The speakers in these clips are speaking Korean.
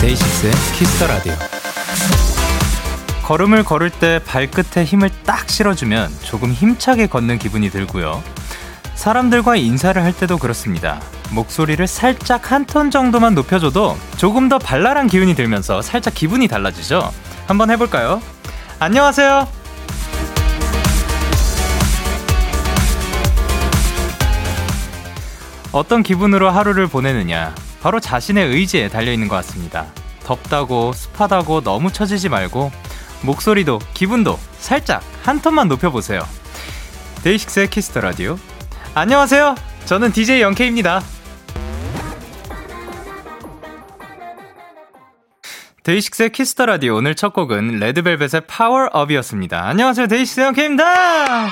데이식스의 Kiss the Radio. 걸음을 걸을 때 발끝에 힘을 딱 실어주면 조금 힘차게 걷는 기분이 들고요. 사람들과 인사를 할 때도 그렇습니다. 목소리를 살짝 한 톤 정도만 높여줘도 조금 더 발랄한 기운이 들면서 살짝 기분이 달라지죠? 한번 해볼까요? 안녕하세요. 어떤 기분으로 하루를 보내느냐. 바로 자신의 의지에 달려있는 것 같습니다. 덥다고, 습하다고 너무 처지지 말고, 목소리도, 기분도 살짝 한 톤만 높여보세요. 데이식스의 Kiss the Radio. 안녕하세요. 저는 DJ 영케입니다. 데이식스의 Kiss the Radio 오늘 첫 곡은 레드벨벳의 Power Up이었습니다. 안녕하세요. 데이식스 영케입니다.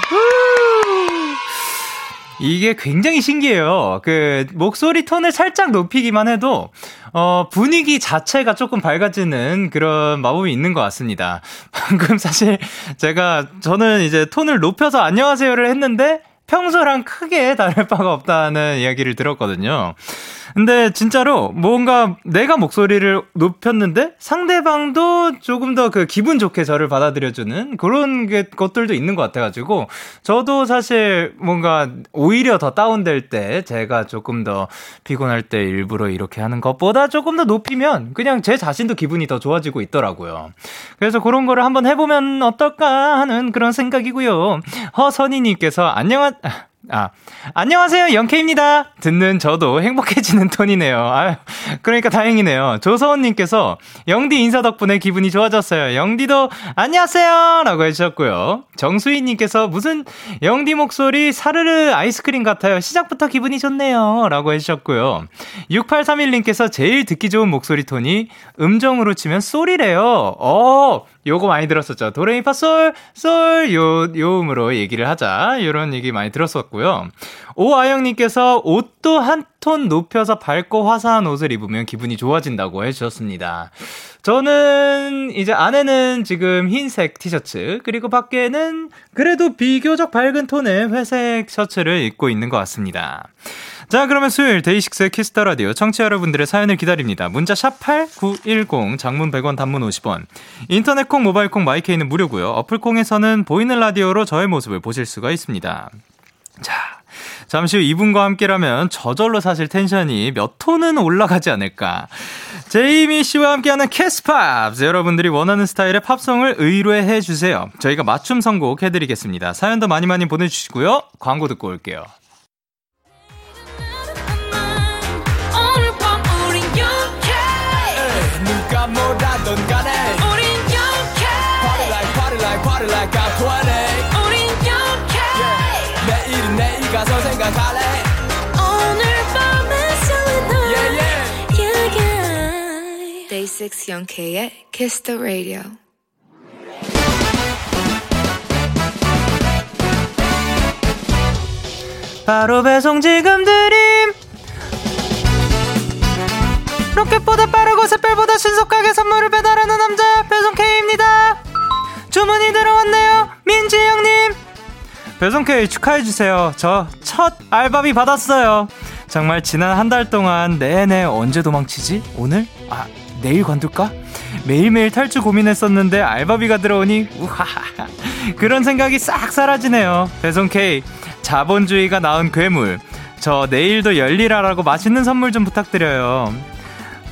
이게 굉장히 신기해요. 그 목소리 톤을 살짝 높이기만 해도 어 분위기 자체가 조금 밝아지는 그런 마법이 있는 것 같습니다. 방금 사실 제가 저는 이제 톤을 높여서 안녕하세요를 했는데 평소랑 크게 다를 바가 없다는 이야기를 들었거든요. 근데 진짜로 뭔가 내가 목소리를 높였는데 상대방도 조금 더 그 기분 좋게 저를 받아들여주는 그런 게, 것들도 있는 것 같아가지고 저도 사실 뭔가 오히려 더 다운될 때 제가 조금 더 피곤할 때 일부러 이렇게 하는 것보다 조금 더 높이면 그냥 제 자신도 기분이 더 좋아지고 있더라고요. 그래서 그런 거를 한번 해보면 어떨까 하는 그런 생각이고요. 허선이님께서 안녕하, 아, 안녕하세요. 영케입니다. 듣는 저도 행복해지는 톤이네요. 아유, 그러니까 다행이네요. 조서원님께서 영디 인사 덕분에 기분이 좋아졌어요. 영디도 안녕하세요. 라고 해주셨고요. 정수희님께서 무슨 영디 목소리 사르르 아이스크림 같아요. 시작부터 기분이 좋네요. 라고 해주셨고요. 6831님께서 제일 듣기 좋은 목소리 톤이 음정으로 치면 쏘리래요. 어, 요거 많이 들었었죠. 도레미파 솔, 솔, 요, 요 음으로 얘기를 하자. 요런 얘기 많이 들었었고 요. 오아영님께서 옷도 한 톤 높여서 밝고 화사한 옷을 입으면 기분이 좋아진다고 해주셨습니다. 저는 이제 안에는 지금 흰색 티셔츠, 그리고 밖에는 그래도 비교적 밝은 톤의 회색 셔츠를 입고 있는 것 같습니다. 자, 그러면 수요일 데이식스의 Kiss the Radio 청취자 여러분들의 사연을 기다립니다. 문자 샵 8910 장문 100원 단문 50원. 인터넷 콩 모바일 콩 My K는 무료고요. 어플 콩에서는 보이는 라디오로 저의 모습을 보실 수가 있습니다. 자, 잠시 후 이분과 함께라면 저절로 사실 텐션이 몇 톤은 올라가지 않을까. 제이미 씨와 함께하는 Kiss Pops 여러분들이 원하는 스타일의 팝송을 의뢰해 주세요. 저희가 맞춤 선곡 해드리겠습니다. 사연도 많이 많이 보내주시고요. 광고 듣고 올게요. 뭐라던 간에 우린 영케 Party like party like party like I'm 20 가서 생각할래 오늘 밤에 설레는 yeah, yeah. yeah, yeah. Day 6 영케의 Kiss the Radio 바로 배송 지금 드림 로켓보다 빠르고 샛별보다 신속하게 선물을 배달하는 남자 배송 K입니다. 주문이 들어왔네요. 민지 형님. 배송 K 축하해 주세요. 저 첫 알바비 받았어요. 정말 지난 한 달 동안 내내 언제 도망치지? 오늘? 아 내일 관둘까? 매일매일 탈주 고민했었는데 알바비가 들어오니 우하하 그런 생각이 싹 사라지네요. 배송 K 자본주의가 낳은 괴물. 저 내일도 열일하라고 맛있는 선물 좀 부탁드려요.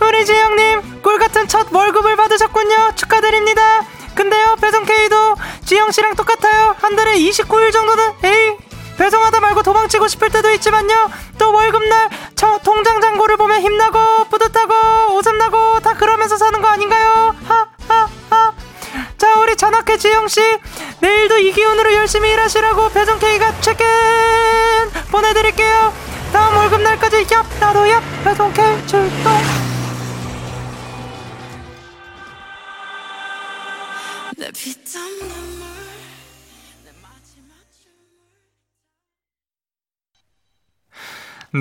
우리 지영님 꿀 같은 첫 월급을 받으셨군요 축하드립니다 근데요 배송K도 지영 씨랑 똑같아요. 한 달에 29일 정도는 에이 배송하다 말고 도망치고 싶을 때도 있지만요. 또 월급날 저 통장 잔고를 보면 힘나고 뿌듯하고 웃음나고 다 그러면서 사는 거 아닌가요? 하하하. 자 우리 잔악해 지영 씨 내일도 이 기운으로 열심히 일하시라고 배송K가 체크 보내드릴게요. 다음 월급날까지 얍 나도 얍 배송K 출동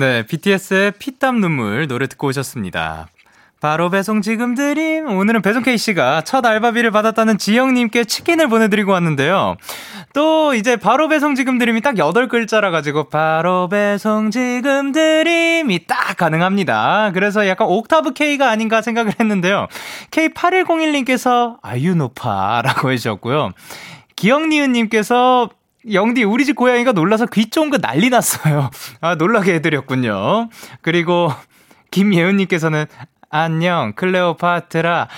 네, BTS의 피땀 눈물 노래 듣고 오셨습니다. 바로 배송 지금 드림. 오늘은 배송 K씨가 첫 알바비를 받았다는 지영님께 치킨을 보내드리고 왔는데요. 또 이제 바로 배송 지금 드림이 딱 8글자라 가지고 바로 배송 지금 드림이 딱 가능합니다. 그래서 약간 옥타브 K가 아닌가 생각을 했는데요. K8101님께서 아유노파라고 해주셨고요. 기영니은님께서 영디, 우리 집 고양이가 놀라서 귀 쫑긋 난리 났어요. 아, 놀라게 해드렸군요. 그리고, 김예은님께서는, 안녕, 클레오파트라.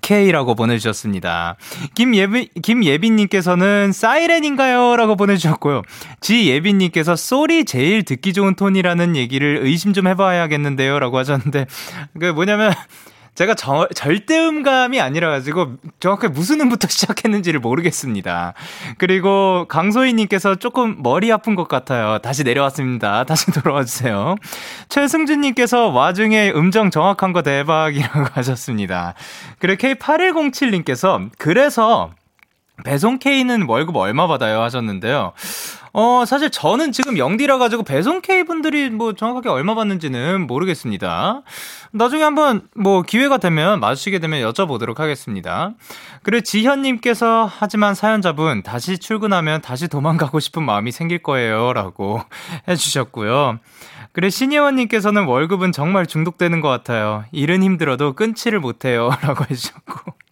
K라고 보내주셨습니다. 김예빈, 김예빈님께서는 사이렌인가요? 라고 보내주셨고요. 지예빈님께서 소리 제일 듣기 좋은 톤이라는 얘기를 의심 좀 해봐야겠는데요? 라고 하셨는데, 그 뭐냐면, 제가 저, 절대음감이 아니라 가지고 정확하게 무슨 음부터 시작했는지를 모르겠습니다. 그리고 강소희님께서 조금 머리 아픈 것 같아요. 다시 내려왔습니다. 다시 돌아와 주세요. 최승준님께서 와중에 음정 정확한 거 대박이라고 하셨습니다. 그리고 K8107님께서 그래서 배송 K는 월급 얼마 받아요 하셨는데요. 어, 사실 저는 지금 영디라 가지고 배송 K 분들이 뭐 정확하게 얼마 받는지는 모르겠습니다. 나중에 한번 뭐 기회가 되면 마주치게 되면 여쭤보도록 하겠습니다. 그리고 지현님께서 하지만 사연자분 다시 출근하면 다시 도망가고 싶은 마음이 생길 거예요. 라고 해주셨고요. 그래, 신예원님께서는 월급은 정말 중독되는 것 같아요. 일은 힘들어도 끊지를 못해요. 라고 해주셨고.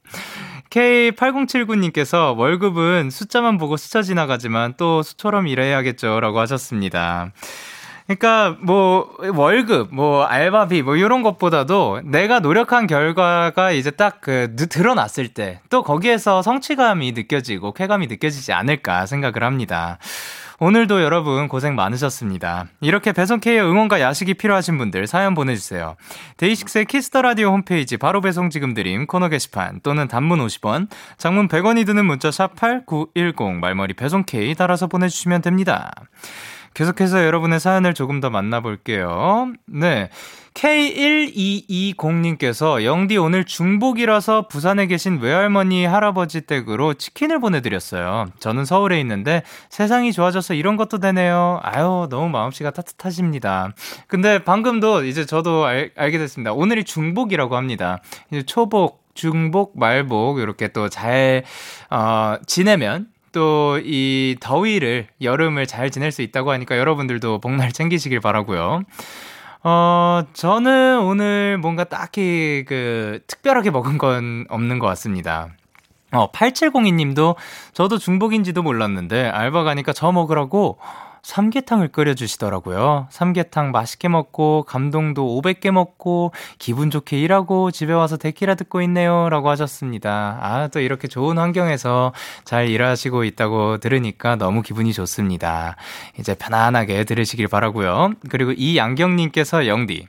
K8079님께서 월급은 숫자만 보고 스쳐 지나가지만 또 수처럼 일해야겠죠. 라고 하셨습니다. 그러니까 뭐 월급, 뭐 알바비 뭐 이런 것보다도 내가 노력한 결과가 이제 딱 그 드러났을 때 또 거기에서 성취감이 느껴지고 쾌감이 느껴지지 않을까 생각을 합니다. 오늘도 여러분 고생 많으셨습니다. 이렇게 배송K의 응원과 야식이 필요하신 분들 사연 보내주세요. 데이식스의 Kiss the Radio 홈페이지 바로 배송 지금 드림 코너 게시판 또는 단문 50원, 장문 100원이 드는 문자 샵 #8910 말머리 배송K 달아서 보내주시면 됩니다. 계속해서 여러분의 사연을 조금 더 만나볼게요. 네. K1220님께서 영디 오늘 중복이라서 부산에 계신 외할머니 할아버지 댁으로 치킨을 보내드렸어요. 저는 서울에 있는데 세상이 좋아져서 이런 것도 되네요. 아유 너무 마음씨가 따뜻하십니다. 근데 방금도 이제 저도 알, 알게 됐습니다. 오늘이 중복이라고 합니다. 이제 초복, 중복, 말복 이렇게 또 잘 어, 지내면 또이 더위를 여름을 잘 지낼 수 있다고 하니까 여러분들도 복날 챙기시길 바라고요. 어, 저는 오늘 뭔가 딱히 그 특별하게 먹은 건 없는 것 같습니다. 어, 8702님도 저도 중복인지도 몰랐는데 알바 가니까 저 먹으라고 삼계탕을 끓여주시더라고요. 삼계탕 맛있게 먹고, 감동도 500개 먹고, 기분 좋게 일하고, 집에 와서 데키라 듣고 있네요. 라고 하셨습니다. 아, 또 이렇게 좋은 환경에서 잘 일하시고 있다고 들으니까 너무 기분이 좋습니다. 이제 편안하게 들으시길 바라고요 그리고 이양경님께서 영디.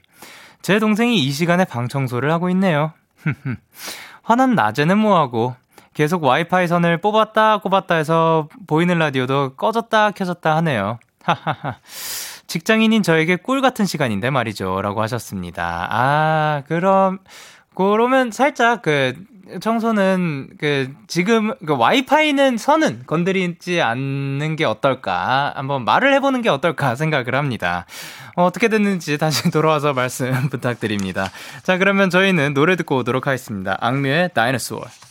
제 동생이 이 시간에 방 청소를 하고 있네요. 화난 낮에는 뭐하고, 계속 와이파이 선을 뽑았다 꼽았다 해서 보이는 라디오도 꺼졌다 켜졌다 하네요. 직장인인 저에게 꿀 같은 시간인데 말이죠. 라고 하셨습니다. 아, 그럼, 그러면 살짝 그, 청소는 그, 지금, 그 와이파이는 선은 건드리지 않는 게 어떨까. 한번 말을 해보는 게 어떨까 생각을 합니다. 어, 어떻게 됐는지 다시 돌아와서 말씀 부탁드립니다. 자, 그러면 저희는 노래 듣고 오도록 하겠습니다. 악뮤의 다이너소어.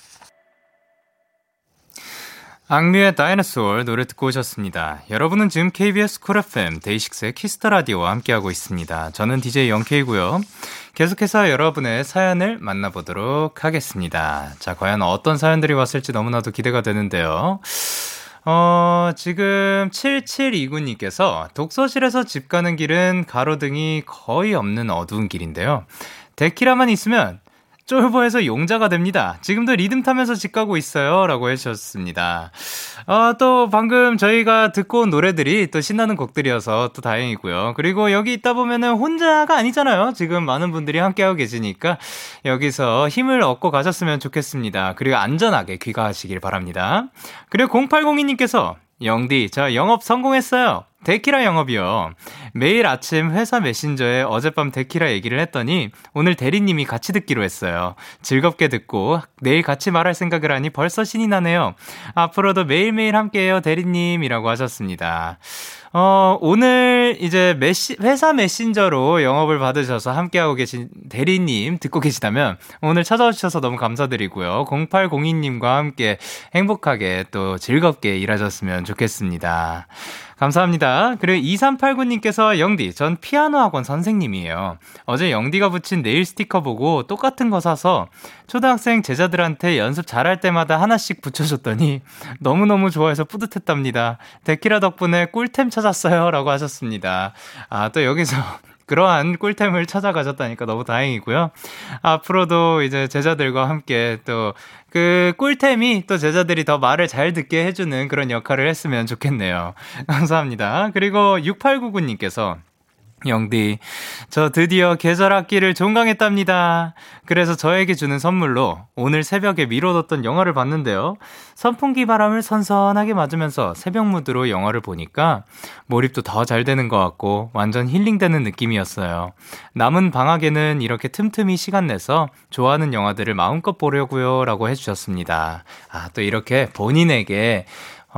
악뮤의 DINOSAUR 노래 듣고 오셨습니다. 여러분은 지금 KBS Cool FM 데이식스의 Kiss the Radio와 함께하고 있습니다. 저는 DJ 영케이고요. 계속해서 여러분의 사연을 만나보도록 하겠습니다. 자, 과연 어떤 사연들이 왔을지 너무나도 기대가 되는데요. 어, 지금 7729님께서 독서실에서 집 가는 길은 가로등이 거의 없는 어두운 길인데요. 데키라만 있으면 쫄보해서 용자가 됩니다. 지금도 리듬 타면서 집 가고 있어요. 라고 해주셨습니다. 어, 또 방금 저희가 듣고 온 노래들이 또 신나는 곡들이어서 또 다행이고요. 그리고 여기 있다 보면은 혼자가 아니잖아요. 지금 많은 분들이 함께하고 계시니까 여기서 힘을 얻고 가셨으면 좋겠습니다. 그리고 안전하게 귀가하시길 바랍니다. 그리고 0802님께서 영디, 저 영업 성공했어요. 데키라 영업이요. 매일 아침 회사 메신저에 어젯밤 데키라 얘기를 했더니 오늘 대리님이 같이 듣기로 했어요. 즐겁게 듣고 내일 같이 말할 생각을 하니 벌써 신이 나네요. 앞으로도 매일매일 함께해요, 대리님이라고 하셨습니다. 어, 오늘 이제 메시, 회사 메신저로 영업을 받으셔서 함께하고 계신 대리님 듣고 계시다면 오늘 찾아와 주셔서 너무 감사드리고요. 0802님과 함께 행복하게 또 즐겁게 일하셨으면 좋겠습니다. 감사합니다. 그리고 2389님께서 영디, 전 피아노 학원 선생님이에요. 어제 영디가 붙인 네일 스티커 보고 똑같은 거 사서 초등학생 제자들한테 연습 잘할 때마다 하나씩 붙여줬더니 너무너무 좋아해서 뿌듯했답니다. 데키라 덕분에 꿀템 찾았어요. 라고 하셨습니다. 아, 또 여기서 그러한 꿀템을 찾아가셨다니까 너무 다행이고요. 앞으로도 이제 제자들과 함께 또 그 꿀템이 또 제자들이 더 말을 잘 듣게 해주는 그런 역할을 했으면 좋겠네요. 감사합니다. 그리고 6899님께서 영디, 저 드디어 계절 학기를 종강했답니다. 그래서 저에게 주는 선물로 오늘 새벽에 미뤄뒀던 영화를 봤는데요. 선풍기 바람을 선선하게 맞으면서 새벽 무드로 영화를 보니까 몰입도 더 잘 되는 것 같고 완전 힐링되는 느낌이었어요. 남은 방학에는 이렇게 틈틈이 시간 내서 좋아하는 영화들을 마음껏 보려고요. 라고 해주셨습니다. 아, 또 이렇게 본인에게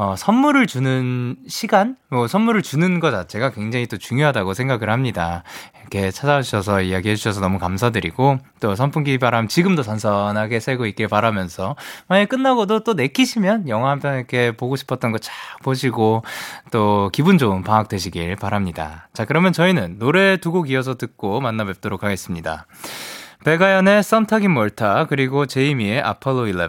어, 선물을 주는 시간? 뭐, 선물을 주는 것 자체가 굉장히 또 중요하다고 생각을 합니다. 이렇게 찾아주셔서 이야기해 주셔서 너무 감사드리고, 또 선풍기 바람 지금도 선선하게 쐬고 있길 바라면서, 만약에 끝나고도 또 내키시면 영화 한 편 이렇게 보고 싶었던 거 쫙 보시고, 또 기분 좋은 방학 되시길 바랍니다. 자, 그러면 저희는 노래 두 곡 이어서 듣고 만나 뵙도록 하겠습니다. 배가연의 썸타긴 몰타, 그리고 제이미의 아폴로 11.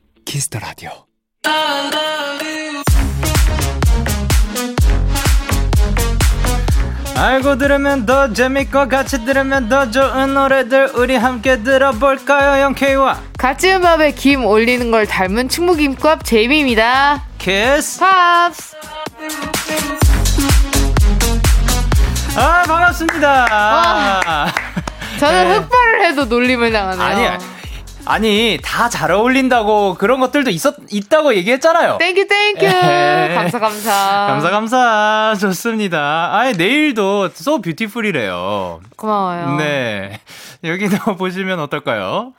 The Radio 알고 들으면 더 재밌고 같이 들으면 더 좋은 노래들 우리 함께 들어볼까요 영케이와? 같이 흰밥에 김 올리는 걸 닮은 충무김밥 제이미입니다. Kiss Pops 아 반갑습니다. 와, 저는 네. 흑발을 해도 놀림을 당하네요. 아니야 아니 다 잘 어울린다고 그런 것들도 있었 있다고 얘기했잖아요. Thank you thank you 감사 감사 감사 감사 좋습니다. 아예 내일도 so 뷰티풀이래요. 고마워요. 네 여기도 보시면 어떨까요?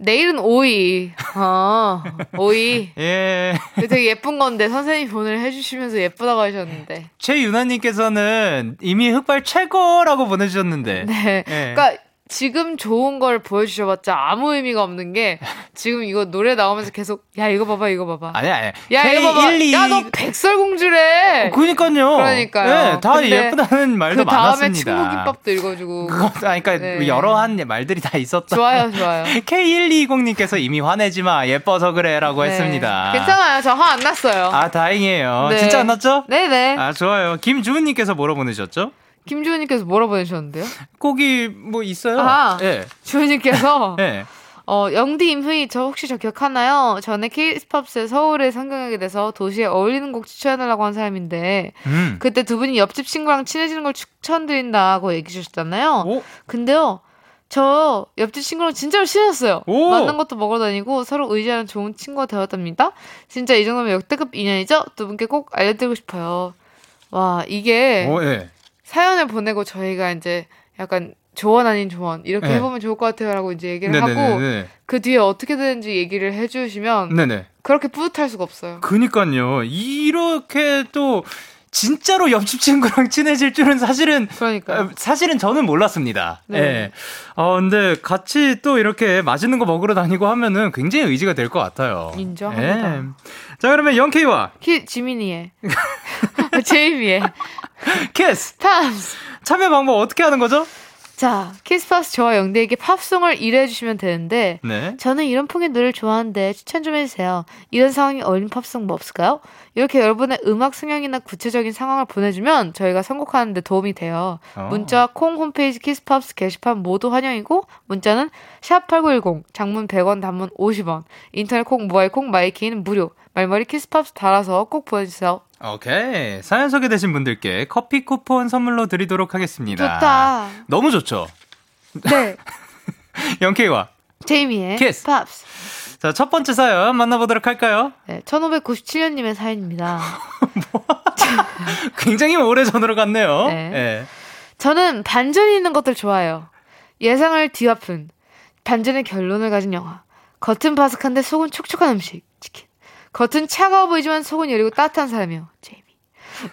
네일은 오이. 어, 오이. 예. 되게 예쁜 건데 선생님 오늘 해주시면서 예쁘다고 하셨는데. 최윤아님께서는 이미 흑발 최고라고 보내주셨는데. 네. 예. 그러니까 지금 좋은 걸 보여주셔봤자 아무 의미가 없는 게 지금 이거 노래 나오면서 계속 야 이거 봐봐 이거 봐봐. 아니 아니 야. K 이거 봐봐. 야너 백설공주래. 어, 그니까요. 그러니까요. 네, 다 예쁘다는 말도 그 많았습니다. 다음에 친구김밥도 읽어주고. 그거 그러니까 네. 여러한 말들이 다 있었다 좋아요 좋아요. K1220님께서 이미 화내지 마 예뻐서 그래라고 네. 했습니다. 괜찮아요. 저 화 안 났어요. 아 다행이에요. 네. 진짜 안 났죠? 네네. 아 좋아요. 김주은님께서 뭐라 보내셨죠 김주현님께서 뭐라 보내셨는데요? 꼭이 뭐 있어요? 아, 네. 주현님께서 네. 어, 영디 임휘 저 혹시 저 기억하나요? 전에 케이스팝스에 서울에 상경하게 돼서 도시에 어울리는 곡 추천해달라고 한 사람인데 음. 그때 두 분이 옆집 친구랑 친해지는 걸 추천드린다고 얘기해 주셨잖아요. 오? 근데요. 저 옆집 친구랑 진짜로 친해졌어요. 오! 만난 것도 먹으러 다니고 서로 의지하는 좋은 친구가 되었답니다. 진짜 이 정도면 역대급 인연이죠? 두 분께 꼭 알려드리고 싶어요. 와 이게 오, 예. 사연을 보내고 저희가 이제 약간 조언 아닌 조언 이렇게 네. 해보면 좋을 것 같아요라고 이제 얘기를 네네네네. 하고 그 뒤에 어떻게 되는지 얘기를 해주시면 네네. 그렇게 뿌듯할 수가 없어요. 그니까요. 이렇게 또 진짜로 옆집 친구랑 친해질 줄은 사실은 그러니까 어, 사실은 저는 몰랐습니다. 네. 네. 어 근데 같이 또 이렇게 맛있는 거 먹으러 다니고 하면은 굉장히 의지가 될 것 같아요. 인정합니다. 네. 자 그러면 영케이와 키 지민이의 제이미의 Kiss Pops 참여 방법 어떻게 하는 거죠? 자, Kiss Pops 저와 영디에게 팝송을 의뢰해주시면 되는데, 네. 저는 이런 풍의 노래를 좋아하는데 추천 좀 해주세요. 이런 상황이 어울리는 팝송 뭐 없을까요? 이렇게 여러분의 음악 성향이나 구체적인 상황을 보내주면 저희가 선곡하는데 도움이 돼요. 어. 문자, 콩 홈페이지 Kiss Pops 게시판 모두 환영이고, 문자는 샵8910, 장문 100원, 단문 50원, 인터넷 콩, 모바일 콩, My K는 무료. 말머리 Kiss Pops 달아서 꼭 보내주세요. 오케이. 사연 소개되신 분들께 커피 쿠폰 선물로 드리도록 하겠습니다. 좋다. 너무 좋죠? 네. 영케이와 제이미의 Kiss. Pops. 자, 첫 번째 사연 만나보도록 할까요? 네, 1597년님의 사연입니다. 뭐? 굉장히 오래 전으로 갔네요. 네. 네. 저는 반전이 있는 것들 좋아해요. 예상을 뒤엎은 반전의 결론을 가진 영화. 겉은 바삭한데 속은 촉촉한 음식. 치킨. 겉은 차가워 보이지만 속은 여리고 따뜻한 사람이요. 제이미.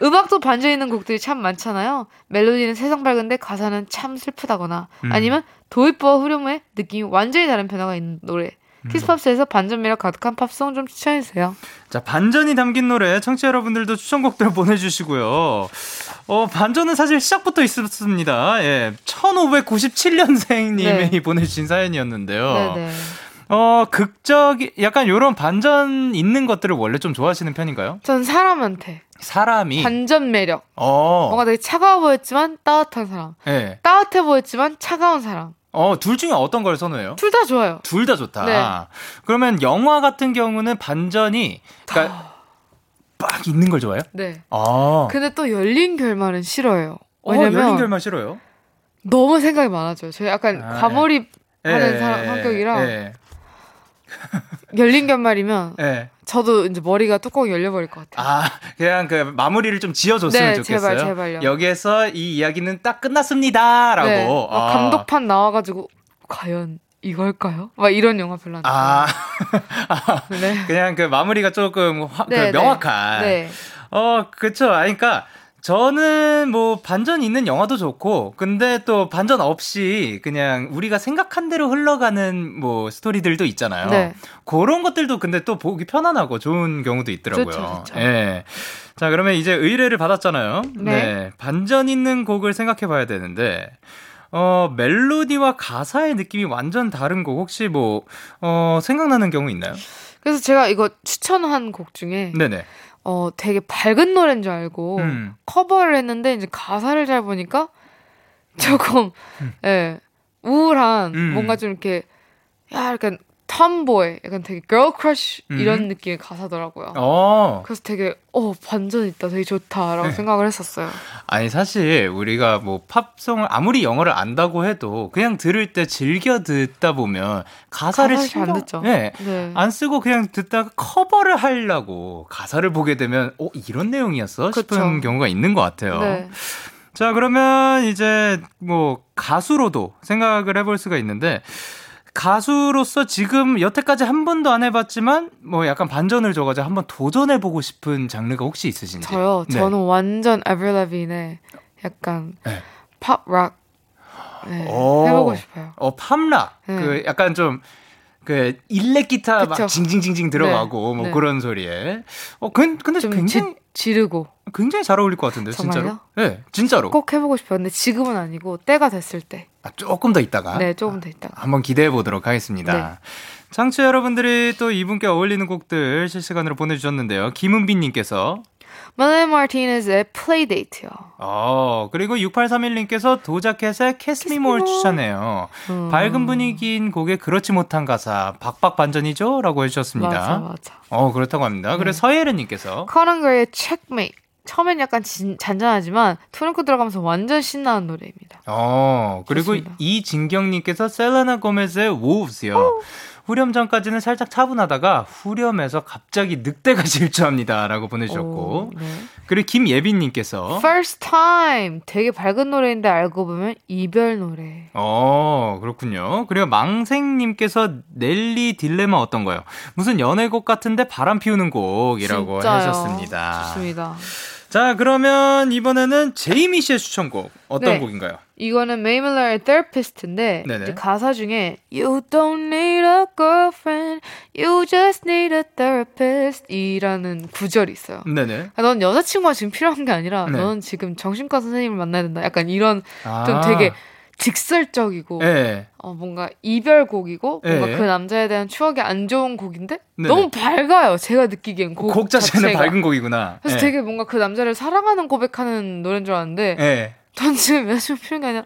음악도 반전 있는 곡들이 참 많잖아요. 멜로디는 세상 밝은데 가사는 참 슬프다거나 음. 아니면 도입부와 후렴의 느낌이 완전히 다른 변화가 있는 노래. 음. 키스팝스에서 반전 매력 가득한 팝송 좀 추천해주세요. 자, 반전이 담긴 노래 청취자 여러분들도 추천곡들 보내주시고요. 어, 반전은 사실 시작부터 있었습니다. 예. 1597년생님이 네. 보내주신 사연이었는데요. 네네. 어, 극적, 약간 요런 반전 있는 것들을 원래 좀 좋아하시는 편인가요? 전 사람한테. 사람이. 반전 매력. 어. 뭔가 되게 차가워 보였지만 따뜻한 사람. 네. 따뜻해 보였지만 차가운 사람. 어, 둘 중에 어떤 걸 선호해요? 둘 다 좋아요. 둘 다 좋다. 네. 그러면 영화 같은 경우는 반전이, 그러니까 빡 있는 걸 좋아해요? 네. 아. 근데 또 열린 결말은 싫어요. 어, 왜냐면 어, 열린 결말 싫어요? 너무 생각이 많아져요. 저희 약간 아, 과몰입 하는 예, 사람 성격이라. 예. 열린 결말이면 네. 저도 이제 머리가 뚜껑이 열려버릴 것 같아요. 아, 그냥 그 마무리를 좀 지어줬으면 네, 좋겠어요. 제발, 제발요. 여기에서 이 이야기는 딱 끝났습니다라고. 네. 아. 감독판 나와가지고 과연 이걸까요? 막 이런 영화 별로 안 아, 네. 그냥 그 마무리가 조금 화, 그 네, 그 명확한. 네. 어, 그쵸. 아니, 그러니까 저는 뭐 반전 있는 영화도 좋고, 근데 또 반전 없이 그냥 우리가 생각한 대로 흘러가는 뭐 스토리들도 있잖아요. 네. 그런 것들도 근데 또 보기 편안하고 좋은 경우도 있더라고요. 그렇죠, 그렇죠. 예. 자, 그러면 이제 의뢰를 받았잖아요. 네. 네. 반전 있는 곡을 생각해 봐야 되는데, 어, 멜로디와 가사의 느낌이 완전 다른 곡 혹시 뭐, 어, 생각나는 경우 있나요? 그래서 제가 이거 추천한 곡 중에. 네네. 어, 되게 밝은 노래인 줄 알고 음. 커버를 했는데 이제 가사를 잘 보니까 조금 음. 예. 우울한 음. 뭔가 좀 이렇게 야 약간 tomboy 약간 되게 girl crush 음. 이런 느낌의 가사더라고요. 어. 그래서 되게 어 반전 있다, 되게 좋다라고 네. 생각을 했었어요. 아니 사실 우리가 뭐 팝송을 아무리 영어를 안다고 해도 그냥 들을 때 즐겨 듣다 보면 가사를 신경, 안 듣죠. 네, 네. 안 쓰고 그냥 듣다가 커버를 하려고 가사를 보게 되면 어 이런 내용이었어 싶은 그쵸. 경우가 있는 것 같아요. 네. 자 그러면 이제 뭐 가수로도 생각을 해볼 수가 있는데. 가수로서 지금 여태까지 한 번도 안 해봤지만 뭐 약간 반전을 줘가지고 한 번 도전해보고 싶은 장르가 혹시 있으신지? 저요. 네. 저는 완전 에버레빈의 약간 네. 팝락 네, 해보고 싶어요. 어 팝락 네. 그 약간 좀. 그 일렉 기타 그쵸. 막 징징징징 들어가고 네. 뭐 네. 그런 소리에 어 근, 근데 굉장히 지, 지르고 굉장히 잘 어울릴 것 같은데 정말요? 진짜로 네 진짜로 꼭 해보고 싶어요 근데 지금은 아니고 때가 됐을 때 아, 조금 더 있다가. 네, 조금 더 있다가. 한번 기대해 보도록 하겠습니다. 네. 청취 여러분들이 또 이분께 어울리는 곡들 실시간으로 보내주셨는데요. 김은빈님께서 멜라니 마티네즈의 Play Date요. 어, 그리고 6831님께서 도자캣의 Kiss Me More 추천해요. 음. 밝은 분위기인 곡에 그렇지 못한 가사, 박박 반전이죠? 라고 해주셨습니다. 맞아, 맞아. 어, 그렇다고 합니다. 네. 그래 서예은님께서 커런거의 체크메이트. 처음엔 약간 진, 잔잔하지만 드럼 들어가면서 완전 신나는 노래입니다. 어, 그리고 좋습니다. 이진경님께서 셀레나 고메즈의 Wolves요. 후렴 전까지는 살짝 차분하다가 후렴에서 갑자기 늑대가 질주합니다라고 보내주셨고 오, 네. 그리고 김예빈님께서 First Time 되게 밝은 노래인데 알고 보면 이별 노래. 어 그렇군요. 그리고 망생님께서 넬리 딜레마 어떤 거요? 무슨 연애곡 같은데 바람 피우는 곡이라고 진짜요. 하셨습니다. 좋습니다. 자, 그러면 이번에는 제이미 씨의 추천곡 어떤 네. 곡인가요? 이거는 메이밀러의 Therapist인데 가사 중에 You don't need a girlfriend, you just need a therapist 이라는 구절이 있어요. 네네. 아, 넌 여자친구가 지금 필요한 게 아니라 네. 넌 지금 정신과 선생님을 만나야 된다. 약간 이런 아. 좀 되게 직설적이고 네. 어, 뭔가 이별곡이고 네. 뭔가 그 남자에 대한 추억이 안 좋은 곡인데 네. 너무 밝아요. 제가 느끼기엔 곡, 곡 자체는 자체가. 밝은 곡이구나. 그래서 네. 되게 뭔가 그 남자를 사랑하는 고백하는 노래인 줄 알았는데 네. 전 지금 여자친구 표현이 아니라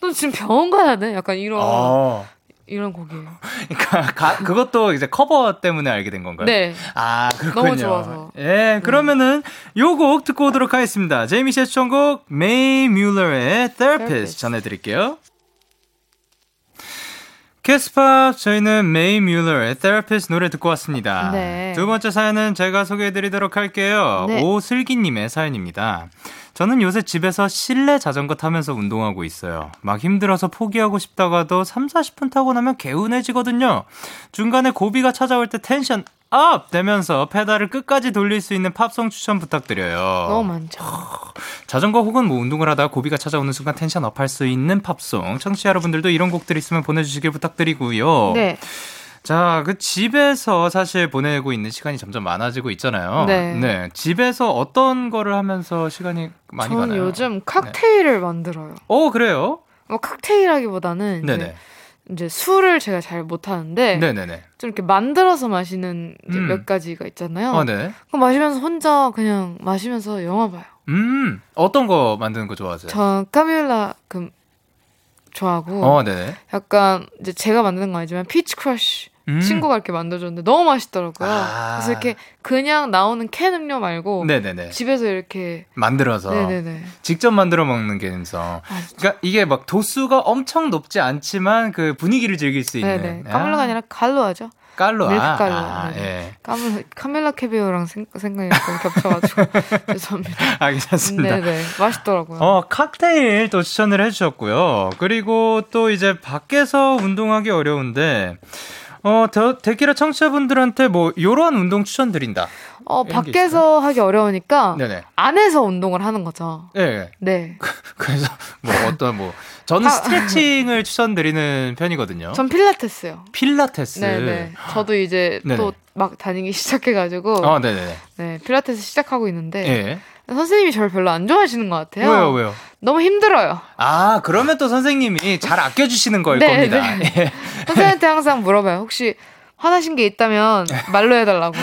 너 지금 병원 가야 돼? 약간 이런 어. 이런 곡이에요. 그러니까 가, 그것도 이제 커버 때문에 알게 된 건가요? 네. 아 그렇군요. 너무 좋아서. 예, 그러면은 요곡 듣고 오도록 하겠습니다. 제이미 씨의 추천곡 메이 뮬러의 Therapist 전해드릴게요. 캐스팝 저희는 메이 뮬러의 Therapist 노래 듣고 왔습니다. 네. 두 번째 사연은 제가 소개해드리도록 할게요. 네. 오슬기님의 사연입니다. 저는 요새 집에서 실내 자전거 타면서 운동하고 있어요. 막 힘들어서 포기하고 싶다가도 3, 40분 타고 나면 개운해지거든요. 중간에 고비가 찾아올 때 텐션 up! 되면서 페달을 끝까지 돌릴 수 있는 팝송 추천 부탁드려요. 너무 많죠. 자전거 혹은 뭐 운동을 하다 고비가 찾아오는 순간 텐션 up할 수 있는 팝송. 청취자 여러분들도 이런 곡들 있으면 보내주시길 부탁드리고요. 네. 자, 그 집에서 사실 보내고 있는 시간이 점점 많아지고 있잖아요. 네. 네. 집에서 어떤 거를 하면서 시간이 많이 저는 가나요? 요즘 칵테일을 네. 만들어요. 오, 그래요? 뭐 칵테일하기보다는 이제, 이제 술을 제가 잘 못하는데 네네네. 좀 이렇게 만들어서 마시는 음. 몇 가지가 있잖아요. 어, 네. 그럼 마시면서 혼자 그냥 마시면서 영화 봐요. 음, 어떤 거 만드는 거 좋아하세요? 전 카밀라 그 좋아하고. 어, 네. 약간 이제 제가 만드는 건 아니지만 peach crush 음. 친구가 이렇게 만들어줬는데 너무 맛있더라고요. 아. 그래서 이렇게 그냥 나오는 캔 음료 말고 네네네. 집에서 이렇게 만들어서 네네네. 직접 만들어 먹는 게 감성. 아, 그러니까 이게 막 도수가 엄청 높지 않지만 그 분위기를 즐길 수 있는. 네네. 까물로가 아. 아니라 깔루아죠. 깔루아 깔루아. 아, 네. 예. 까물 카밀라 카베요랑 생, 생각이 좀 겹쳐가지고 죄송합니다. 아 괜찮습니다. 네네 맛있더라고요. 어 칵테일 또 추천을 해주셨고요. 그리고 또 이제 밖에서 운동하기 어려운데. 어, 데, 데키라 청취자분들한테 뭐 요런 운동 추천드린다. 어, 밖에서 하기 어려우니까 네네. 안에서 운동을 하는 거죠. 네. 네. 그래서 뭐 어떤 뭐 저는 아, 스트레칭을 추천드리는 편이거든요. 전 필라테스요. 필라테스. 네네. 저도 이제 또 막 다니기 시작해 가지고. 어, 네네. 네, 필라테스 시작하고 있는데. 네. 선생님이 저를 별로 안 좋아하시는 것 같아요. 왜요, 왜요? 너무 힘들어요. 아, 그러면 또 선생님이 잘 아껴주시는 걸 네, 겁니다. 네. 예. 선생님한테 항상 물어봐요. 혹시 화나신 게 있다면 말로 해달라고.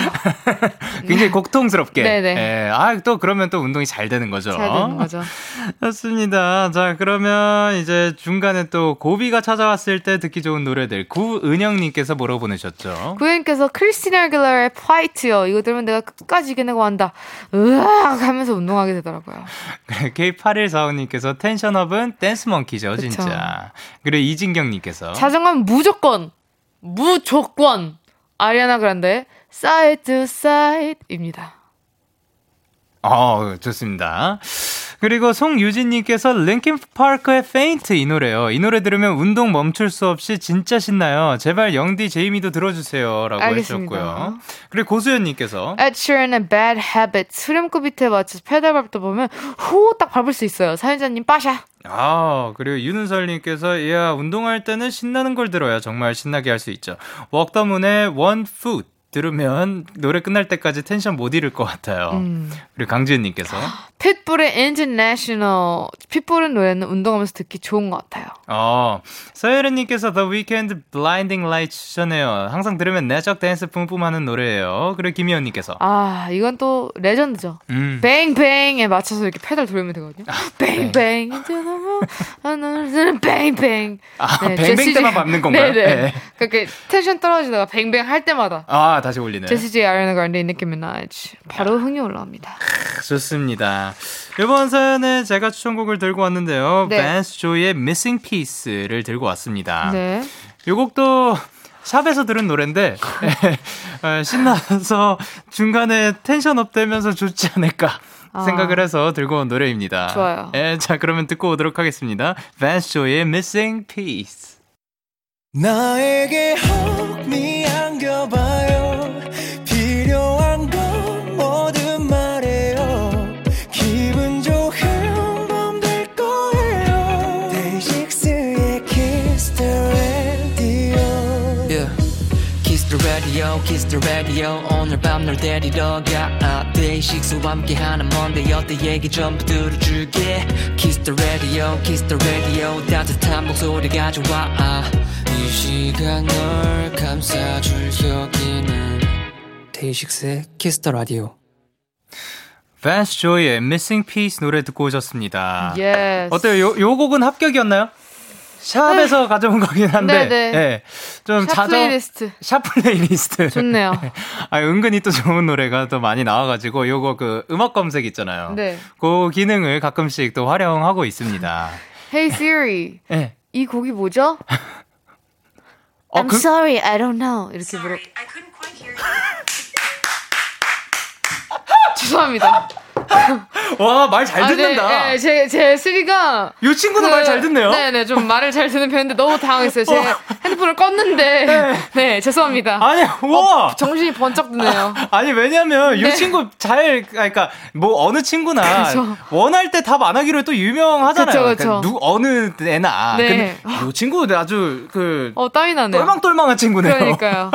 굉장히 네. 고통스럽게. 네네. 예. 아, 또 그러면 또 운동이 잘 되는 거죠. 잘 되는 거죠. 좋습니다. 자, 그러면 이제 중간에 또 고비가 찾아왔을 때 듣기 좋은 노래들 구은영님께서 뭐라고 보내셨죠? 구은영께서 크리스티나 아길라의 파이트요. 이거 들으면 내가 끝까지 이겨내고 한다. 으악 하면서 운동하게 되더라고요. 그래, K8145님께서 텐션업은 댄스먼키죠, 진짜. 그리고 이진경님께서 자전거는 무조건 무조건 아리아나 그란데 Side to Side입니다. 어, 좋습니다. 그리고 송유진님께서 린킨 파크의 Faint 이 노래요. 이 노래 들으면 운동 멈출 수 없이 진짜 신나요. 제발 영디 제이미도 들어주세요라고 알겠습니다. 해주셨고요. 그리고 고수연님께서 Ed Sheeran의 Bad Habits 흐름급 밑에 맞춰서 페달 밟다 보면 후 딱 밟을 수 있어요. 사연자님 빠샤. 아, 그리고 윤은설님께서, 야, 운동할 때는 신나는 걸 들어야 정말 신나게 할 수 있죠. 워크 더 문의 One Foot. 들으면 노래 끝날 때까지 텐션 못 잃을 것 같아요. 음. 그리고 강지은님께서 핏불의 International 핏불은 노래는 운동하면서 듣기 좋은 것 같아요. 어 서예은님께서 The Weeknd Blinding Light 추천해요. 항상 들으면 내적 댄스 뿜뿜하는 노래예요. 그리고 김희연님께서 아 이건 또 레전드죠. 음. Bang Bang에 맞춰서 이렇게 페달 돌리면 되거든요. 아, Bang Bang 하는 Bang Bang. 아 네, Bang Bang 때만 밟는 건가요? 네네. 네. 그렇게 텐션 떨어지다가 Bang Bang 할 때마다. 아 다시 올리네. 제시 제이 아리아나 그란데 니키 미나지 바로 흥이 올라옵니다. 좋습니다. 이번 사연에 제가 추천곡을 들고 왔는데요. 네. 밴스 조이의 Missing Piece를 들고 왔습니다. 네. 이 곡도 샵에서 들은 노래인데 어, 신나서 중간에 텐션 up 되면서 좋지 않을까 아. 생각을 해서 들고 온 노래입니다. 좋아요. 예, 자 그러면 듣고 오도록 하겠습니다. 밴스 조이의 Missing Piece. 나에게 혹미 the radio 오늘 밤 널 데리러 가 데이식스와 함께하는 먼데 어때 얘기 전부 들어줄게 kiss Kiss the radio, kiss the radio. 따뜻한 목소리가 좋아. 이 시간 널 감싸줄 여기는 데이식스의 Kiss the Radio. 밴스 조이의 Missing Piece 노래 듣고 오셨습니다. Yes. 어때요? 요, 요 곡은 합격이었나요? 샵에서 네. 가져온 거긴 한데, 네네. 네. 좀샵 자정 플레이리스트. 샵 플레이리스트. 좋네요. 아 은근히 또 좋은 노래가 또 많이 나와가지고 요거 그 음악 검색 있잖아요. 네. 그 기능을 가끔씩 또 활용하고 있습니다. Hey Siri. 네. 이 곡이 뭐죠? 어, I'm 그... sorry, I don't know. 이렇게 물어. 죄송합니다. 와, 말 잘 듣는다. 아, 네, 네, 제, 제 Siri가. 이 친구도 그, 말잘 듣네요. 네네, 좀 말을 잘 듣는 편인데 너무 당황했어요. 제 어. 핸드폰을 껐는데. 네. 네, 죄송합니다. 아니, 와. 어, 정신이 번쩍 드네요. 아 니, 왜냐면 네. 이 친구 잘, 그러니까 뭐 어느 친구나 그쵸. 원할 때 답 안 하기로 또 유명하잖아요. 그쵸, 그쵸. 그러니까 누, 어느 애나. 네. 근데 이 친구 아주 그. 어, 땀이 나네요. 똘망똘망한 친구네요. 그러니까요.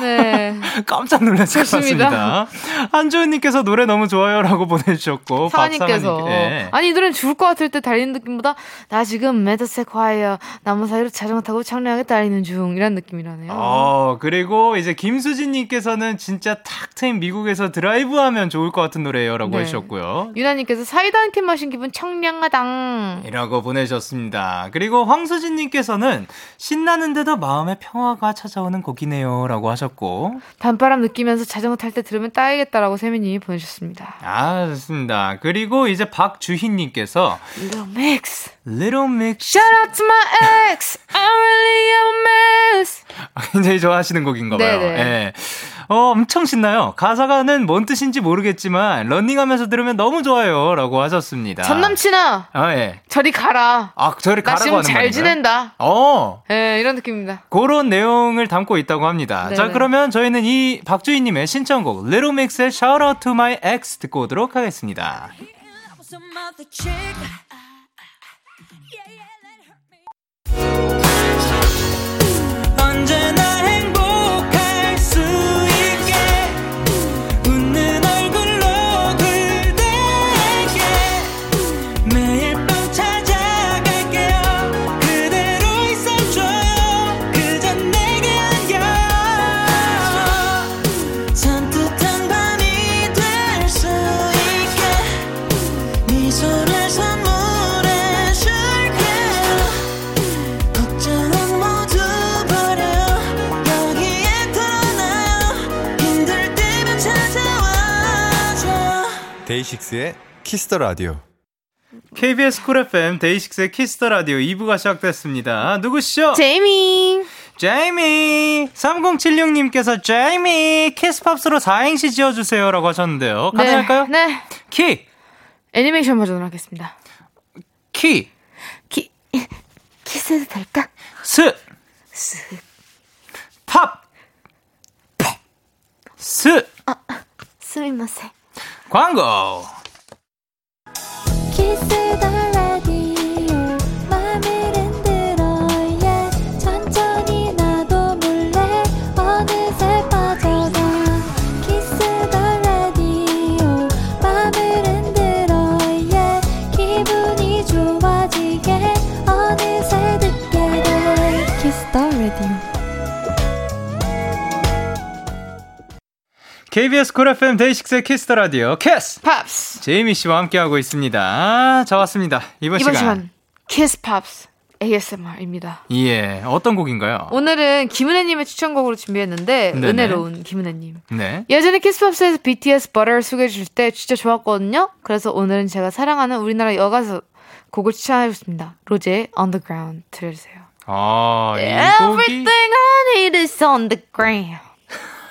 네. 깜짝 놀랐을 것 같습니다. 한주은님께서 노래 너무 좋아요라고 보내 주셨고. 사님께서 네. 아니 이 노래는 죽을 것 같을 때 달리는 느낌보다 나 지금 메드세콰이어 나무 사이로 자전거 타고 청량하게 달리는 중 이런 느낌이라네요. 어 그리고 이제 김수진님께서는 진짜 탁 트인 미국에서 드라이브하면 좋을 것 같은 노래요라고 네. 해주셨고요. 유나님께서 사이다 한 캔 마신 기분 청량하당 이라고 보내주셨습니다. 그리고 황수진님께서는 신나는데도 마음의 평화가 찾아오는 곡이네요라고 하셨고 단바람 느끼면서 자전거 탈 때 들으면 따야겠다라고 세민님이 보내주셨습니다. 아 좋습니다. 그리고 이제 박주희님께서 Little Mix Little Mix Shout out to my ex I'm really a mess 굉장히 좋아하시는 곡인가 봐요. 네네. 네. 어, 엄청 신나요. 가사가는 뭔 뜻인지 모르겠지만 런닝하면서 들으면 너무 좋아요라고 하셨습니다. 전 남친아. 아 예. 저리 가라. 아 저리 가라고 하는 잘 말인가요? 지낸다. 어. 예, 이런 느낌입니다. 그런 내용을 담고 있다고 합니다. 네네. 자 그러면 저희는 이 박주희님의 신청곡 Little Mix의 Shout Out to My Ex 듣고 오도록 하겠습니다. DAY6의 Kiss the Radio. KBS 쿨 FM 데이식스의 키스터 라디오 2부가 시작됐습니다. 누구시죠? 제이미. 제이미 3076님께서 제이미 Kiss Pops로 4행시 지어주세요 라고 하셨는데요. 네, 가능할까요? 네. 네. 키 애니메이션 버전으로 하겠습니다. 키 키 키스도 될까? 스 스. 팝 스. 아, 스미마세. 광고 KBS 쿨 FM 데이식스의 키스터 라디오 캐스 팝스 제이미 씨와 함께하고 있습니다. 자 왔습니다. 이번, 이번 시간, 시간 Kiss Pops ASMR입니다. 예, 어떤 곡인가요? 오늘은 김은혜님의 추천곡으로 준비했는데 네네. 은혜로운 김은혜님. 네. 예전에 Kiss Pops에서 BTS Butter를 소개해 주실 때 진짜 좋았거든요. 그래서 오늘은 제가 사랑하는 우리나라 여가수 곡을 추천해 줬습니다. 로제의 On The Ground 들려주세요. 아, 이 Everything I need is on the ground.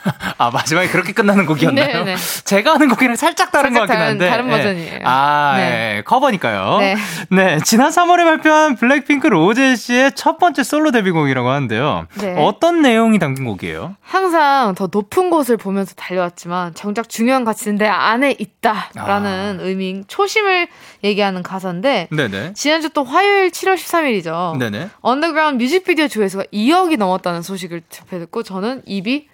아 마지막에 그렇게 끝나는 곡이었나요? 네네. 네. 제가 하는 곡이랑 살짝 다른 것 같긴 한데 다른 예. 버전이에요. 아 네. 예. 커버니까요. 네. 네. 지난 3월에 발표한 블랙핑크 로제 씨의 첫 번째 솔로 데뷔곡이라고 하는데요. 네. 어떤 내용이 담긴 곡이에요? 항상 더 높은 곳을 보면서 달려왔지만 정작 중요한 가치는 내 안에 있다라는 아. 의미 초심을 얘기하는 가사인데 네네. 지난주 또 화요일 7월 13일이죠. 네네. On The Ground 뮤직비디오 조회수가 2억이 넘었다는 소식을 접해 듣고 저는 입이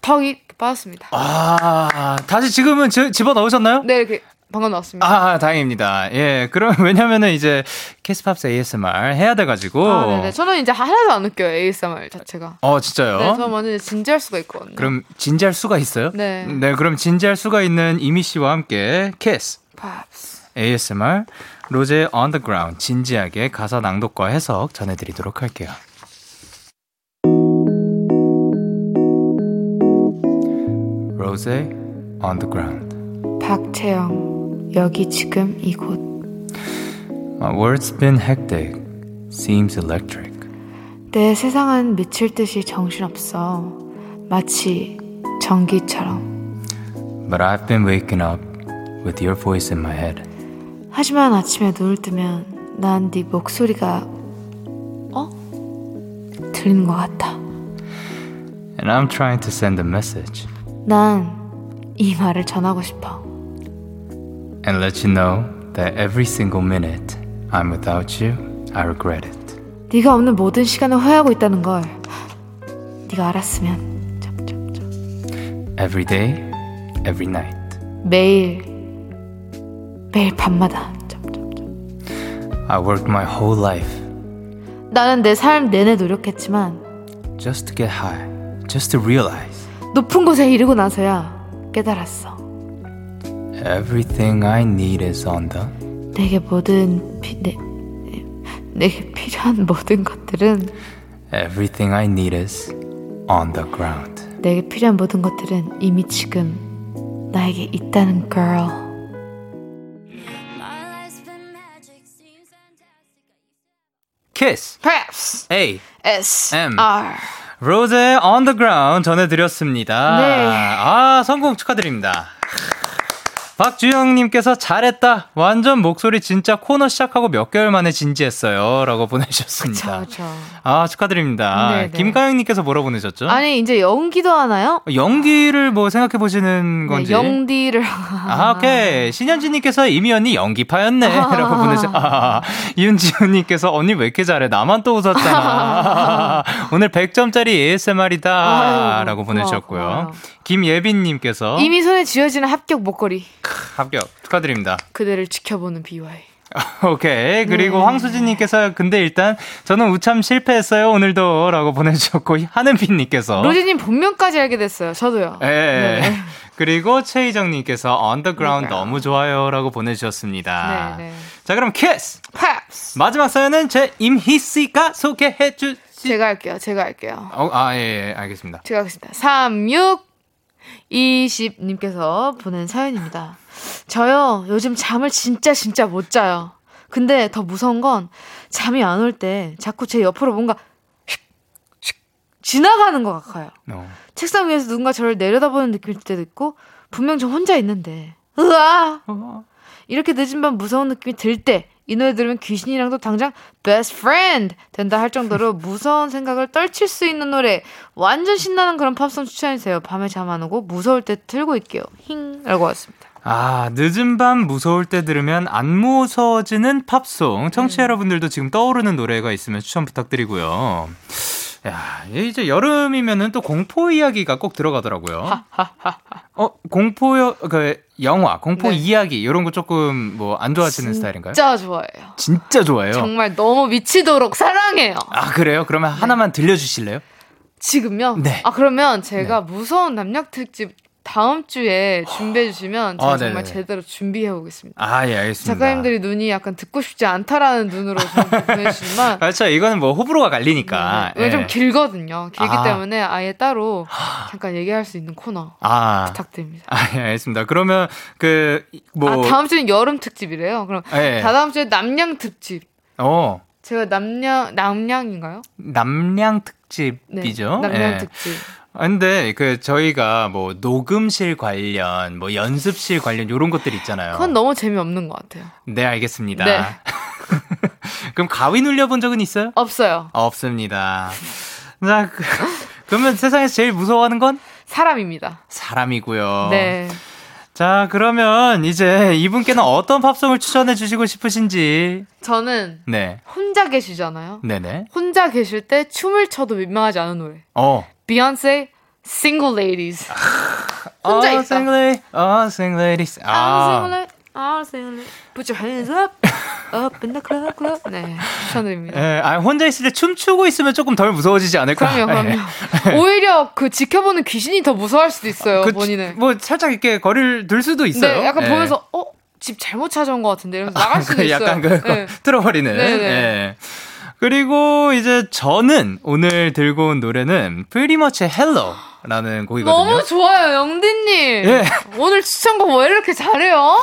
턱이 빠졌습니다. 아, 다시 지금은 지, 집어 넣으셨나요? 네, 이렇게 방금 나왔습니다. 아, 아, 다행입니다. 예, 그럼 왜냐면은 이제 Kiss Pops ASMR 해야 돼가지고. 아, 네네. 저는 이제 하나도 안 웃겨요, ASMR 자체가. 어, 진짜요? 네, 저는 완전 진지할 수가 있거든요. 그럼 진지할 수가 있어요? 네. 네, 그럼 진지할 수가 있는 제이미 씨와 함께 Kiss Pops. ASMR 로제 ground 진지하게 가사 낭독과 해석 전해드리도록 할게요. 로제 on the ground. 박채영, 여기 지금 이곳. My words been hectic, seems electric. 내 세상은 미칠 듯이 정신없어. 마치 전기처럼. But I've been waking up with your voice in my head. 하지만 아침에 눈을 뜨면 난 네 목소리가 어? 들리는 것 같아. And I'm trying to send a message 난 이 말을 전하고 싶어. and let you know that every single minute I'm without you, I regret it. 네가 없는 모든 시간을 후회하고 있다는 걸 네가 알았으면 점점점. Every day, every night. 매일 매일 밤마다 점점점. I worked my whole life 나는 내 삶 내내 노력했지만 just to get high, just to realize 높은 곳에 이르고 나서야 깨달았어. everything I need is on the. 내게 모든 피, 내, 내게 필요한 모든 것들은 Everything I need is on the ground. 내게 필요한 모든 것들은 이미 지금 나에게 있다는 girl. Kiss. Perhaps A. S M. R. 로제 on the ground 전해드렸습니다. 네. 아, 성공 축하드립니다. 박주영님께서 잘했다. 완전 목소리 진짜 코너 시작하고 몇 개월 만에 진지했어요. 라고 보내주셨습니다. 그쵸. 아, 축하드립니다. 네, 네. 김가영님께서 뭐라고 보내셨죠? 아니 이제 연기도 하나요? 연기를 뭐 생각해 보시는 건지. 네, 영디를 아, 오케이. 신현지님께서 이미 언니 연기파였네. 라고 보내죠. 아, 이은지훈님께서 언니 왜 이렇게 잘해? 나만 또 웃었잖아. 오늘 100점짜리 ASMR이다. 아유, 라고 보내주셨고요. 고마워요. 김예빈님께서 이미 손에 쥐어지는 합격 목걸이 합격 축하드립니다. 그대를 지켜보는 BY. 오케이. 그리고 네. 황수진님께서 근데 일단 저는 우참 실패했어요. 오늘도. 라고 보내주셨고, 하는빈님께서. 로지님 본명까지 알게 됐어요. 저도요. 예. 네. 그리고 최희정님께서 On The Ground 네. 너무 좋아요. 라고 보내주셨습니다. 네, 네. 자, 그럼 Kiss! Pops. 마지막 사연은 제이미 씨가 소개해 주, 제가 할게요. 제가 할게요. 어, 아, 예, 예, 알겠습니다. 제가 하겠습니다. 36 20님께서 보낸 사연입니다. 저요, 요즘 잠을 진짜 진짜 못 자요. 근데 더 무서운 건 잠이 안 올 때 자꾸 제 옆으로 뭔가 휙, 휙 지나가는 것 같아요. 어. 책상 위에서 누군가 저를 내려다보는 느낌일 때도 있고, 분명 저 혼자 있는데, 으아! 어. 이렇게 늦은 밤 무서운 느낌이 들 때, 이 노래 들으면 귀신이랑도 당장 best friend 된다 할 정도로 무서운 생각을 떨칠 수 있는 노래 완전 신나는 그런 팝송 추천해주세요. 밤에 잠 안 오고 무서울 때 틀고 있게요. 힝 라고 왔습니다. 아, 늦은 밤 무서울 때 들으면 안 무서워지는 팝송. 청취자 여러분들도 지금 떠오르는 노래가 있으면 추천 부탁드리고요. 야, 이제 여름이면은 또 공포 이야기가 꼭 들어가더라고요. 어, 공포, 여, 그, 영화, 공포 네. 이야기, 이런 거 조금 뭐 안 좋아하시는 스타일인가요? 진짜 좋아해요. 진짜 좋아해요. 정말 너무 미치도록 사랑해요. 아, 그래요? 그러면 하나만 들려주실래요? 지금요? 네. 아 그러면 제가 무서운 남녀 특집 다음 주에 준비해 주시면 제가 아, 정말. 제대로 준비해 오겠습니다. 아, 예, 알겠습니다. 작가님들이 눈이 약간 듣고 싶지 않다라는 눈으로 보내주시지만 그렇죠. 이거는 뭐 호불호가 갈리니까. 네, 네. 좀 예. 길거든요. 길기 아. 때문에 아예 따로 잠깐 얘기할 수 있는 코너 아. 부탁드립니다. 아, 예, 알겠습니다. 그러면 그, 뭐. 아 다음 주는 여름 특집이래요. 그럼 예. 다다음 주에 남양 특집. 어, 제가 남양 남양인가요? 남량 네. 특집이죠. 남양 예. 특집. 아, 근데 그 저희가 뭐 녹음실 관련, 뭐 연습실 관련 요런 것들 있잖아요. 그건 너무 재미없는 것 같아요. 네, 알겠습니다. 네. 그럼 가위 눌려본 적은 있어요? 없어요. 없습니다. 자, 그, 그러면 세상에서 제일 무서워하는 건 사람입니다. 사람이고요. 네. 자, 그러면 이제 이분께는 어떤 팝송을 추천해 주시고 싶으신지. 저는 네. 혼자 계시잖아요. 네네. 혼자 계실 때 춤을 춰도 민망하지 않은 노래. 어. 비욘세 Single Ladies. 혼자 oh, 있다. Sing lady, oh, sing ladies. 아. single, I'll sing it. Put your hands up. Up in the club, club. 네, 추천드립니다. 예, 아, 혼자 있을 때 춤추고 있으면 조금 덜 무서워지지 않을까? 그럼요, 그럼요. 예. 오히려 그 지켜보는 귀신이 더 무서워할 수도 있어요, 그, 본인은. 뭐 살짝 이렇게 거리를 둘 수도 있어요. 네, 약간 예. 보면서 어? 집 잘못 찾아온 것 같은데 이러면서 나갈 수도 그 있어요. 약간 그 네. 틀어버리는. 네네. 예. 그리고 이제 저는 오늘 들고 온 노래는 Pretty Much Hello 라는 곡이거든요. 너무 좋아요, 영디님. 예. 오늘 추천곡 왜 이렇게 잘해요?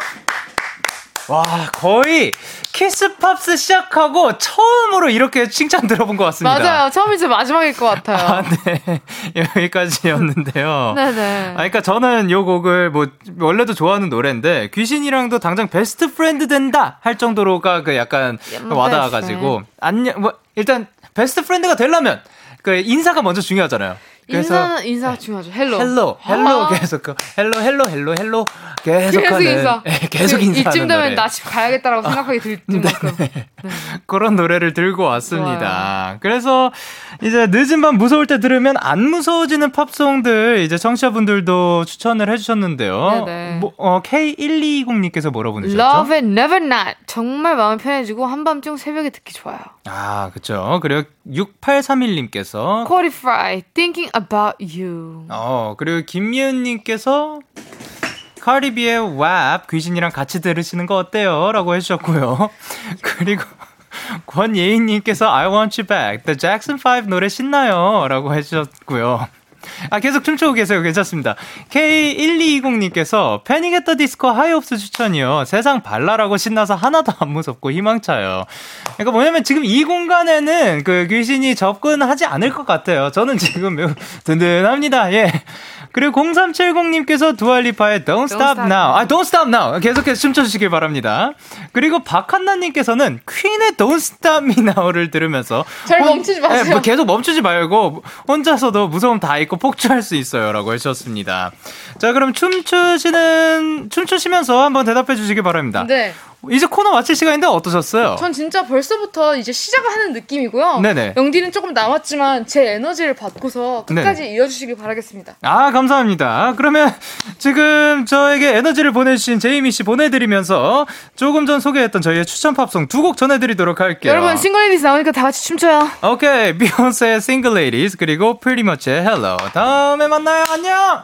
와 거의 Kiss Pops 시작하고 처음으로 이렇게 칭찬 들어본 것 같습니다. 맞아요. 처음이자 마지막일 것 같아요. 아, 네. 여기까지였는데요. 네네. 아, 그러니까 저는 요 곡을 뭐 원래도 좋아하는 노래인데 귀신이랑도 당장 best friend 된다 할 정도로가 그 약간 와닿아가지고 안녕 뭐 일단 best friend가 되려면 그 인사가 먼저 중요하잖아요. 그래서 인사는 인사가 중요하죠. Hello. Hello Hello 아. 계속 그 Hello Hello Hello Hello 계속 계속 하는 인사. 예, 계속 그 인사하는 이쯤 되면 노래. 나집 가야겠다라고 생각하게 들 만큼. 네. 그런 노래를 들고 왔습니다. 그래서 이제 늦은 밤 무서울 때 들으면 안 무서워지는 팝송들 이제 청취자분들도 추천을 해 주셨는데요. 네네. 뭐, 어, K1220님께서 뭐라고 보내셨죠? Lauv의 Never Not. 정말 마음 편해지고 한밤중 새벽에 듣기 좋아요. 아, 그쵸. 그리고 6831님께서 Qualify. Thinking about you. 어, 그리고 김미은님께서 카리비의 왑 귀신이랑 같이 들으시는 거 어때요? 라고 해주셨고요. 그리고 권예인님께서 I want you back. The Jackson 5 노래 신나요? 라고 해주셨고요. 아, 계속 춤추고 계세요. 괜찮습니다. K1220님께서 패닉 앳더 디스코 하이옵스 추천이요. 세상 발랄하고 신나서 하나도 안 무섭고 희망차요. 그러니까 뭐냐면 지금 이 공간에는 그 귀신이 접근하지 않을 것 같아요. 저는 지금 매우 든든합니다. 예. 그리고 0370님께서 두알리파의 Don't Stop Stop Now. 아, Don't Stop Now. 계속해서 춤춰주시길 바랍니다. 그리고 박한나님께서는 퀸의 Don't Stop Me Now를 들으면서 잘 혼- 멈추지 마세요. 예, 뭐 계속 멈추지 말고 혼자서도 무서움 다 잊고 폭주할 수 있어요. 라고 해주셨습니다. 자, 그럼 춤추시는, 춤추시면서 한번 대답해 주시기 바랍니다. 네. 이제 코너 마칠 시간인데 어떠셨어요? 전 진짜 벌써부터 이제 시작을 하는 느낌이고요. 네네. 영디는 조금 남았지만 제 에너지를 받고서 끝까지 이어주시길 바라겠습니다. 아, 감사합니다. 그러면 지금 저에게 에너지를 보내주신 제이미 씨 보내드리면서 조금 전 소개했던 저희의 추천 팝송 두 곡 전해드리도록 할게요. 여러분 Single Ladies 나오니까 다 같이 춤춰요. 오케이. 비욘세의 Ladies 그리고 PRETTYMUCH의 Hello. 다음에 만나요. 안녕!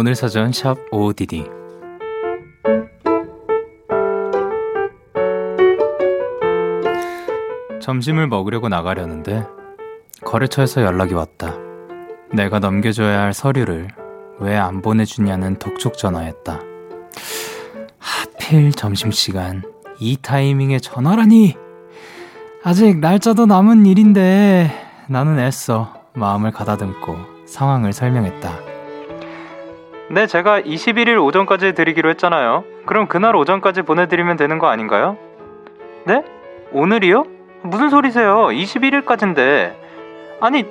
오늘 사전 샵 ODD 점심을 먹으려고 나가려는데 거래처에서 연락이 왔다. 내가 넘겨줘야 할 서류를 왜 안 보내주냐는 독촉 전화였다. 하필 점심시간 이 타이밍에 전화라니! 아직 날짜도 남은 일인데 나는 애써 마음을 가다듬고 상황을 설명했다. 네, 제가 21일 오전까지 드리기로 했잖아요. 그럼 그날 오전까지 보내드리면 되는 거 아닌가요? 네? 오늘이요? 무슨 소리세요? 21일까지인데. 아니,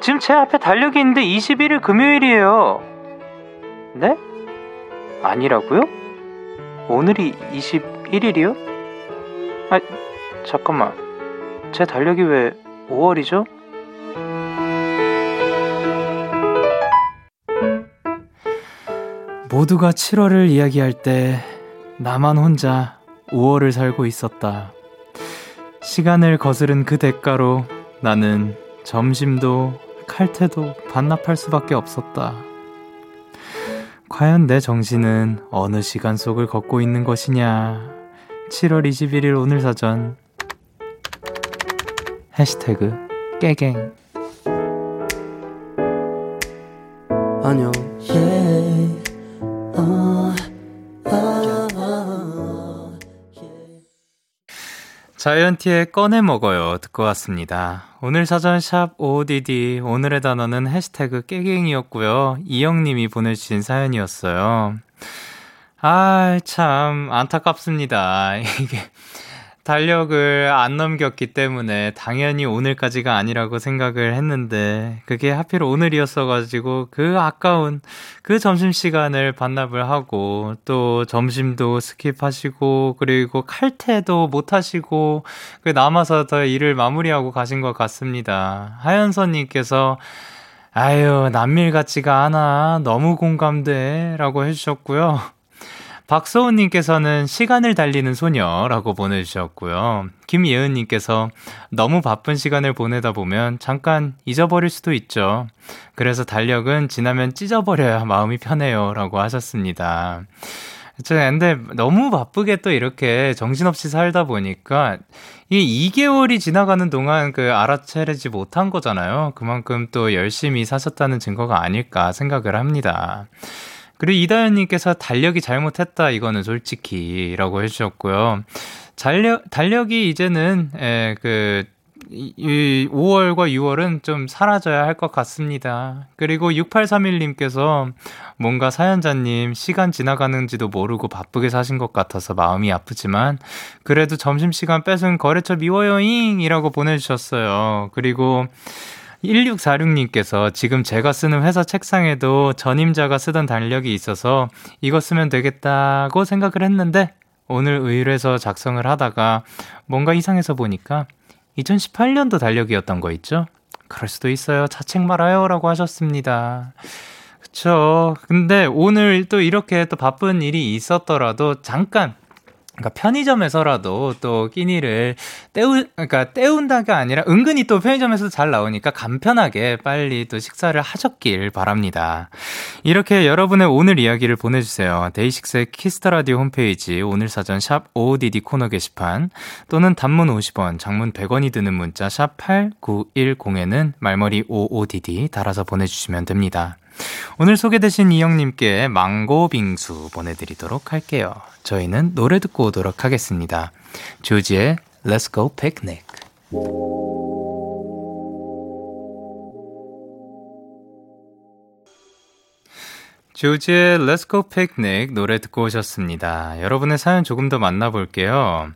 지금 제 앞에 달력이 있는데 21일 금요일이에요. 네? 아니라고요? 오늘이 21일이요? 아, 잠깐만. 제 달력이 왜 5월이죠? 모두가 7월을 이야기할 때 나만 혼자 5월을 살고 있었다. 시간을 거스른 그 대가로 나는 점심도 칼퇴도 반납할 수밖에 없었다. 과연 내 정신은 어느 시간 속을 걷고 있는 것이냐? 7월 21일 오늘 사전 해시태그 깨갱 안녕 자이언티의 꺼내 먹어요. 듣고 왔습니다. 오늘 사전 샵 OODD 오늘의 단어는 해시태그 깨갱이었고요. 이영님이 보내주신 사연이었어요. 아, 참, 안타깝습니다. 이게, 달력을 안 넘겼기 때문에 당연히 오늘까지가 아니라고 생각을 했는데 그게 하필 오늘이었어가지고 그 아까운 그 점심시간을 반납을 하고 또 점심도 스킵하시고 그리고 칼퇴도 못하시고 그 남아서 더 일을 마무리하고 가신 것 같습니다. 하연선님께서 아유 남일 같지가 않아 너무 공감돼 라고 해주셨고요. 박서훈님께서는 시간을 달리는 소녀라고 보내주셨고요. 김예은님께서 너무 바쁜 시간을 보내다 보면 잠깐 잊어버릴 수도 있죠. 그래서 달력은 지나면 찢어버려야 마음이 편해요. 라고 하셨습니다. 저 근데 너무 바쁘게 또 이렇게 정신없이 살다 보니까 이 2개월이 지나가는 동안 그 알아채리지 못한 거잖아요. 그만큼 또 열심히 사셨다는 증거가 아닐까 생각을 합니다. 그리고 이다현님께서 달력이 잘못했다, 이거는 솔직히, 라고 해주셨고요. 달력, 달력이 이제는, 에, 그, 이 5월과 6월은 좀 사라져야 할 것 같습니다. 그리고 6831님께서 뭔가 사연자님 시간 지나가는지도 모르고 바쁘게 사신 것 같아서 마음이 아프지만 그래도 점심시간 뺏은 거래처 미워요잉! 이라고 보내주셨어요. 그리고 1646님께서 지금 제가 쓰는 회사 책상에도 전임자가 쓰던 달력이 있어서 이거 쓰면 되겠다고 생각을 했는데 오늘 의뢰서 작성을 하다가 뭔가 이상해서 보니까 2018년도 달력이었던 거 있죠? 그럴 수도 있어요. 자책 말아요. 라고 하셨습니다. 그쵸. 근데 오늘 또 이렇게 또 바쁜 일이 있었더라도 잠깐 그러니까 편의점에서라도 또 끼니를 때우 그러니까 때운다가 아니라 은근히 또 편의점에서 잘 나오니까 간편하게 빨리 또 식사를 하셨길 바랍니다. 이렇게 여러분의 오늘 이야기를 보내주세요. DAY6의 Kiss the Radio 홈페이지 오늘 사전 샵 OODD 코너 게시판 또는 단문 50원, 장문 100원이 드는 문자 샵 8910에는 말머리 OODD 달아서 보내주시면 됩니다. 오늘 소개되신 이영님께 망고 빙수 보내드리도록 할게요. 저희는 노래 듣고 오도록 하겠습니다. 조지의 Let's Go Picnic. 조지의 Let's Go Picnic 노래 듣고 오셨습니다. 여러분의 사연 조금 더 만나볼게요.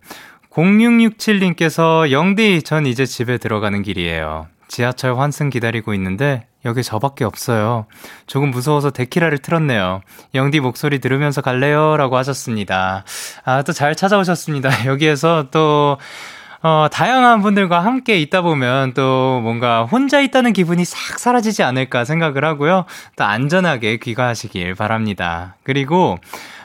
0667님께서 영디, 전 이제 집에 들어가는 길이에요. 지하철 환승 기다리고 있는데 여기 저밖에 없어요. 조금 무서워서 데키라를 틀었네요. 영디 목소리 들으면서 갈래요? 라고 하셨습니다. 아, 또 잘 찾아오셨습니다. 여기에서 또, 어, 다양한 분들과 함께 있다 보면 또 뭔가 혼자 있다는 기분이 싹 사라지지 않을까 생각을 하고요. 또 안전하게 귀가하시길 바랍니다. 그리고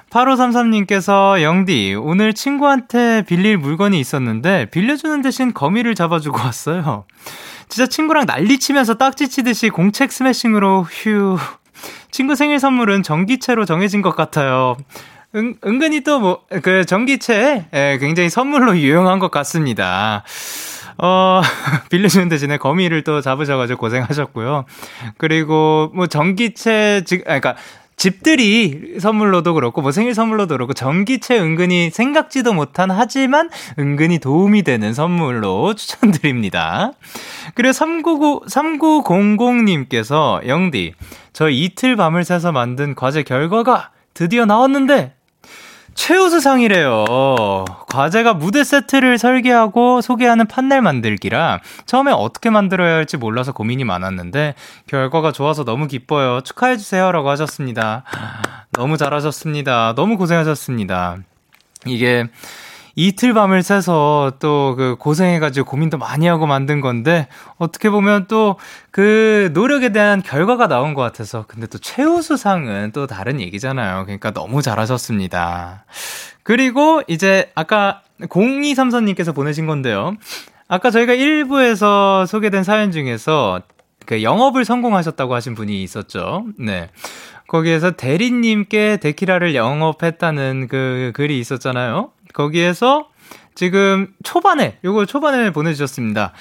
8533님께서 영디, 오늘 친구한테 빌릴 물건이 있었는데 빌려주는 대신 거미를 잡아주고 왔어요. 진짜 친구랑 난리치면서 딱지치듯이 공책 스매싱으로 휴. 친구 생일 선물은 전기채로 정해진 것 같아요. 은, 은근히 또 뭐, 그 전기채, 예, 굉장히 선물로 유용한 것 같습니다. 어, 빌려주는 대신에 거미를 또 잡으셔가지고 고생하셨고요. 그리고 뭐 전기채, 즉, 아, 그러니까 집들이 선물로도 그렇고 뭐 생일 선물로도 그렇고 전기채 은근히 생각지도 못한 하지만 은근히 도움이 되는 선물로 추천드립니다. 그리고 399 3900님께서 영디 저 이틀 밤을 새서 만든 과제 결과가 드디어 나왔는데 최우수상이래요. 과제가 무대 세트를 설계하고 소개하는 판넬 만들기라 처음에 어떻게 만들어야 할지 몰라서 고민이 많았는데 결과가 좋아서 너무 기뻐요. 축하해주세요. 라고 하셨습니다. 너무 잘하셨습니다. 너무 고생하셨습니다. 이게 이틀 밤을 새서 또 그 고생해가지고 고민도 많이 하고 만든 건데 어떻게 보면 또 그 노력에 대한 결과가 나온 것 같아서 근데 또 최우수상은 또 다른 얘기잖아요. 그러니까 너무 잘하셨습니다. 그리고 이제 아까 0234님께서 보내신 건데요. 아까 저희가 1부에서 소개된 사연 중에서 그 영업을 성공하셨다고 하신 분이 있었죠. 네. 거기에서 대리님께 데키라를 영업했다는 그 글이 있었잖아요. 거기에서 지금 초반에, 요거 초반에 보내주셨습니다.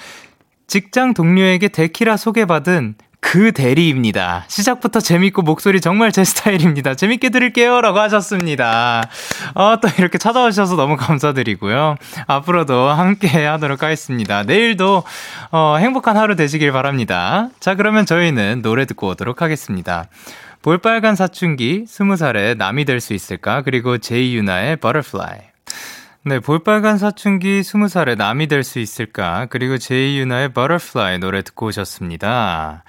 직장 동료에게 데키라 소개받은 그 대리입니다. 시작부터 재밌고 목소리 정말 제 스타일입니다. 재밌게 들을게요. 라고 하셨습니다. 어, 또 이렇게 찾아오셔서 너무 감사드리고요. 앞으로도 함께 하도록 하겠습니다. 내일도, 어, 행복한 하루 되시길 바랍니다. 자, 그러면 저희는 노래 듣고 오도록 하겠습니다. 볼빨간 사춘기, 스무 살에 남이 될 수 있을까? 그리고 제이유나의 Butterfly. 네, 볼빨간 사춘기 스무 살에 남이 될 수 있을까? 그리고 제이유나의 Butterfly 노래 듣고 오셨습니다.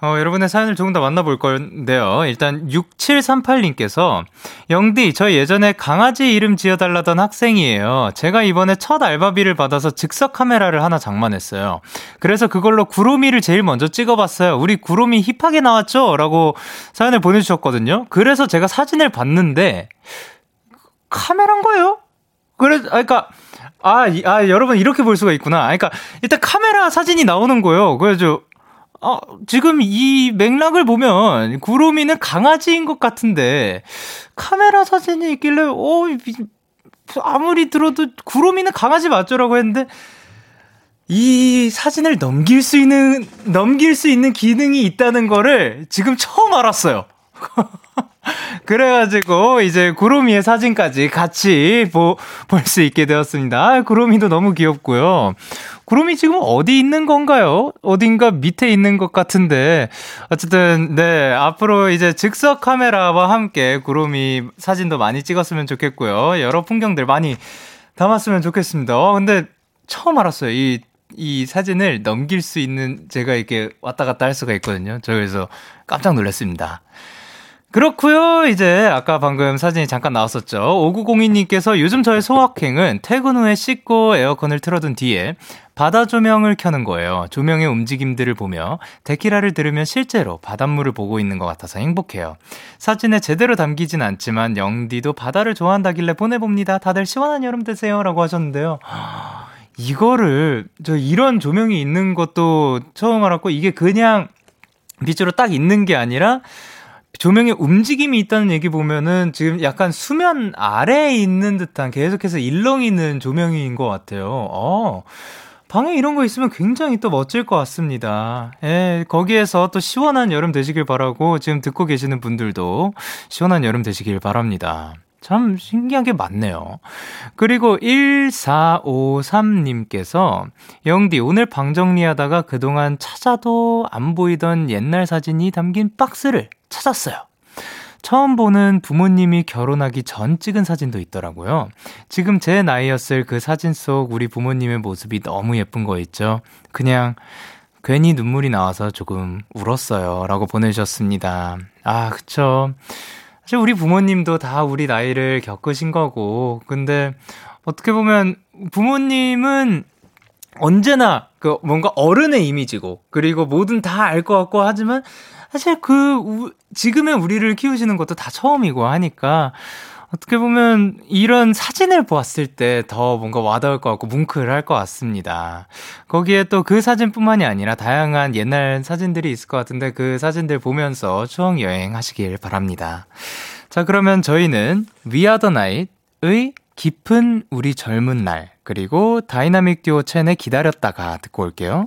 어, 여러분의 사연을 조금 더 만나볼 건데요. 일단 6738님께서 영디, 저 예전에 강아지 이름 지어달라던 학생이에요. 제가 이번에 첫 알바비를 받아서 즉석 카메라를 하나 장만했어요. 그래서 그걸로 구로미를 제일 먼저 찍어봤어요. 우리 구로미 힙하게 나왔죠? 라고 사연을 보내주셨거든요. 그래서 제가 사진을 봤는데 카메라인 거예요? 그래, 아, 그러니까 아, 아, 여러분 이렇게 볼 수가 있구나. 아, 그러니까 일단 카메라 사진이 나오는 거예요. 그래서 어, 지금 이 맥락을 보면 구로미는 강아지인 것 같은데 카메라 사진이 있길래 어 아무리 들어도 구로미는 강아지 맞죠라고 했는데 이 사진을 넘길 수 있는 넘길 수 있는 기능이 있다는 거를 지금 처음 알았어요. 그래가지고 이제 구로미의 사진까지 같이 볼 수 있게 되었습니다. 아, 구로미도 너무 귀엽고요. 구름이 지금 어디 있는 건가요? 어딘가 밑에 있는 것 같은데. 어쨌든, 네, 앞으로 이제 즉석 카메라와 함께 구름이 사진도 많이 찍었으면 좋겠고요. 여러 풍경들 많이 담았으면 좋겠습니다. 어, 근데 처음 알았어요. 이, 이 사진을 넘길 수 있는 제가 이렇게 왔다 갔다 할 수가 있거든요. 저 그래서 깜짝 놀랐습니다. 그렇고요. 이제 아까 방금 사진이 잠깐 나왔었죠. 5902님께서 요즘 저의 소확행은 퇴근 후에 씻고 에어컨을 틀어둔 뒤에 바다 조명을 켜는 거예요. 조명의 움직임들을 보며 데키라를 들으면 실제로 바닷물을 보고 있는 것 같아서 행복해요. 사진에 제대로 담기진 않지만 영디도 바다를 좋아한다길래 보내봅니다. 다들 시원한 여름 되세요. 라고 하셨는데요. 이거를 저 이런 조명이 있는 것도 처음 알았고 이게 그냥 빛으로 딱 있는 게 아니라 조명의 움직임이 있다는 얘기 보면은 지금 약간 수면 아래에 있는 듯한 계속해서 일렁이는 조명인 것 같아요. 어. 방에 이런 거 있으면 굉장히 또 멋질 것 같습니다. 예, 거기에서 또 시원한 여름 되시길 바라고 지금 듣고 계시는 분들도 시원한 여름 되시길 바랍니다. 참 신기한 게 많네요. 그리고 1453님께서 영디 오늘 방 정리하다가 그동안 찾아도 안 보이던 옛날 사진이 담긴 박스를 찾았어요. 처음 보는 부모님이 결혼하기 전 찍은 사진도 있더라고요. 지금 제 나이였을 그 사진 속 우리 부모님의 모습이 너무 예쁜 거 있죠. 그냥 괜히 눈물이 나와서 조금 울었어요. 라고 보내주셨습니다. 아, 그쵸. 사실 우리 부모님도 다 우리 나이를 겪으신 거고, 근데 어떻게 보면 부모님은 언제나 그 뭔가 어른의 이미지고, 그리고 뭐든 다 알 것 같고 하지만 사실 그 우, 지금의 우리를 키우시는 것도 다 처음이고 하니까 어떻게 보면 이런 사진을 보았을 때 더 뭔가 와닿을 것 같고 뭉클할 것 같습니다. 거기에 또 그 사진뿐만이 아니라 다양한 옛날 사진들이 있을 것 같은데 그 사진들 보면서 추억 여행 하시길 바랍니다. 자, 그러면 저희는 the Night의 기쁜 우리 젊은 날 그리고 다이나믹 듀오 첸의 기다렸다가 듣고 올게요.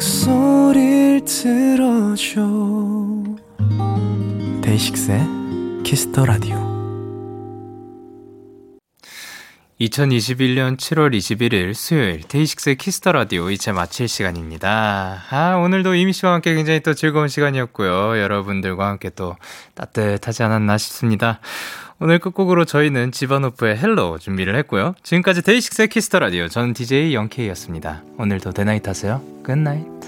목소리를 들어줘 데이식스의 키스 더 라디오 2021년 7월 21일 수요일 데이식스의 키스 더 라디오 이제 마칠 시간입니다. 아, 오늘도 이미 씨와 함께 굉장히 또 즐거운 시간이었고요. 여러분들과 함께 또 따뜻하지 않았나 싶습니다. 오늘 끝곡으로 저희는 지바노프의 Hello 준비를 했고요. 지금까지 데이식스의 키스 더 라디오 저는 DJ 영케이였습니다. 오늘도 데나잇 하세요. Good night.